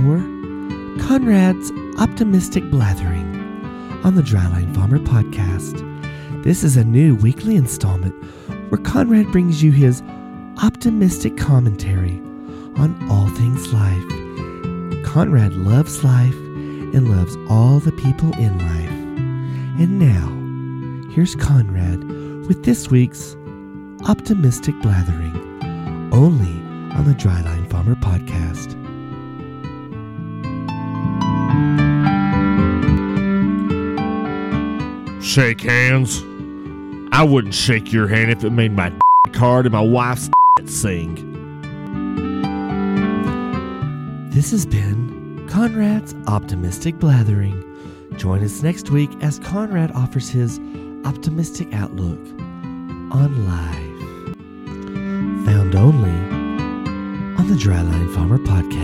Conrad's optimistic blathering on the Dryline Farmer podcast. This is a new weekly installment where Conrad brings you his optimistic commentary on all things life. Conrad loves life and loves all the people in life. And now, here's Conrad with this week's optimistic blathering, only on the Dryline Farmer podcast. Shake hands. I wouldn't shake your hand if it made my card and my wife's sing. This has been Conrad's Optimistic Blathering. Join us next week as Conrad offers his optimistic outlook on life. Found only on the Dryline Farmer Podcast.